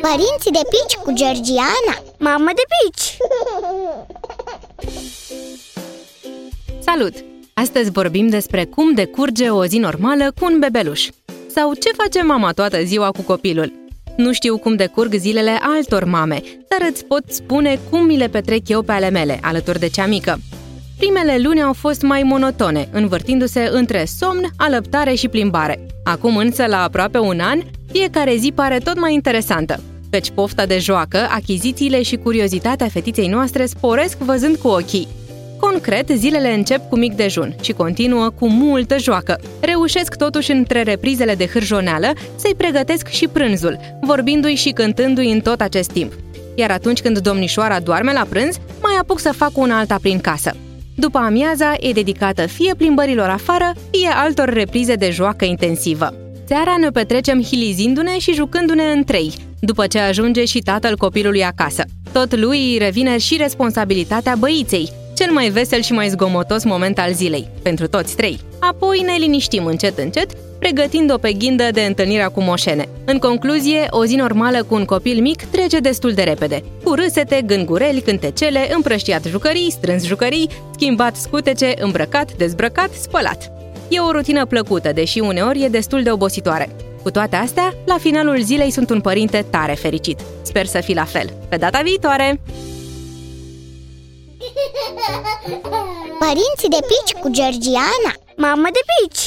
Părinții de pici cu Georgiana Mamă de pici! Salut! Astăzi vorbim despre cum decurge o zi normală cu un bebeluș. Sau ce face mama toată ziua cu copilul. Nu știu cum decurg zilele altor mame, dar îți pot spune cum mi le petrec eu pe ale mele, alături de cea mică. Primele luni au fost mai monotone, învârtindu-se între somn, alăptare și plimbare. Acum însă, la aproape un an, fiecare zi pare tot mai interesantă. Căci pofta de joacă, achizițiile și curiozitatea fetiței noastre sporesc văzând cu ochii. Concret, zilele încep cu mic dejun și continuă cu multă joacă. Reușesc totuși între reprizele de hârjoneală să-i pregătesc și prânzul, vorbindu-i și cântându-i în tot acest timp. Iar atunci când domnișoara doarme la prânz, mai apuc să fac un alta prin casă. După amiaza e dedicată fie plimbărilor afară, fie altor reprize de joacă intensivă. Seara ne petrecem hilizindu-ne și jucându-ne în trei, după ce ajunge și tatăl copilului acasă. Tot lui îi revine și responsabilitatea băiței, cel mai vesel și mai zgomotos moment al zilei, pentru toți trei. Apoi ne liniștim încet încet, pregătind-o pe ghindă de întâlnirea cu moșene. În concluzie, o zi normală cu un copil mic trece destul de repede, cu râsete, gângureli, cântecele, împrăștiat jucării, strâns jucării, schimbat scutece, îmbrăcat, dezbrăcat, spălat. E o rutină plăcută, deși uneori e destul de obositoare. Cu toate astea, la finalul zilei sunt un părinte tare fericit. Sper să fii la fel. Pe data viitoare! Părinții de pici cu Georgiana Mamă de pici!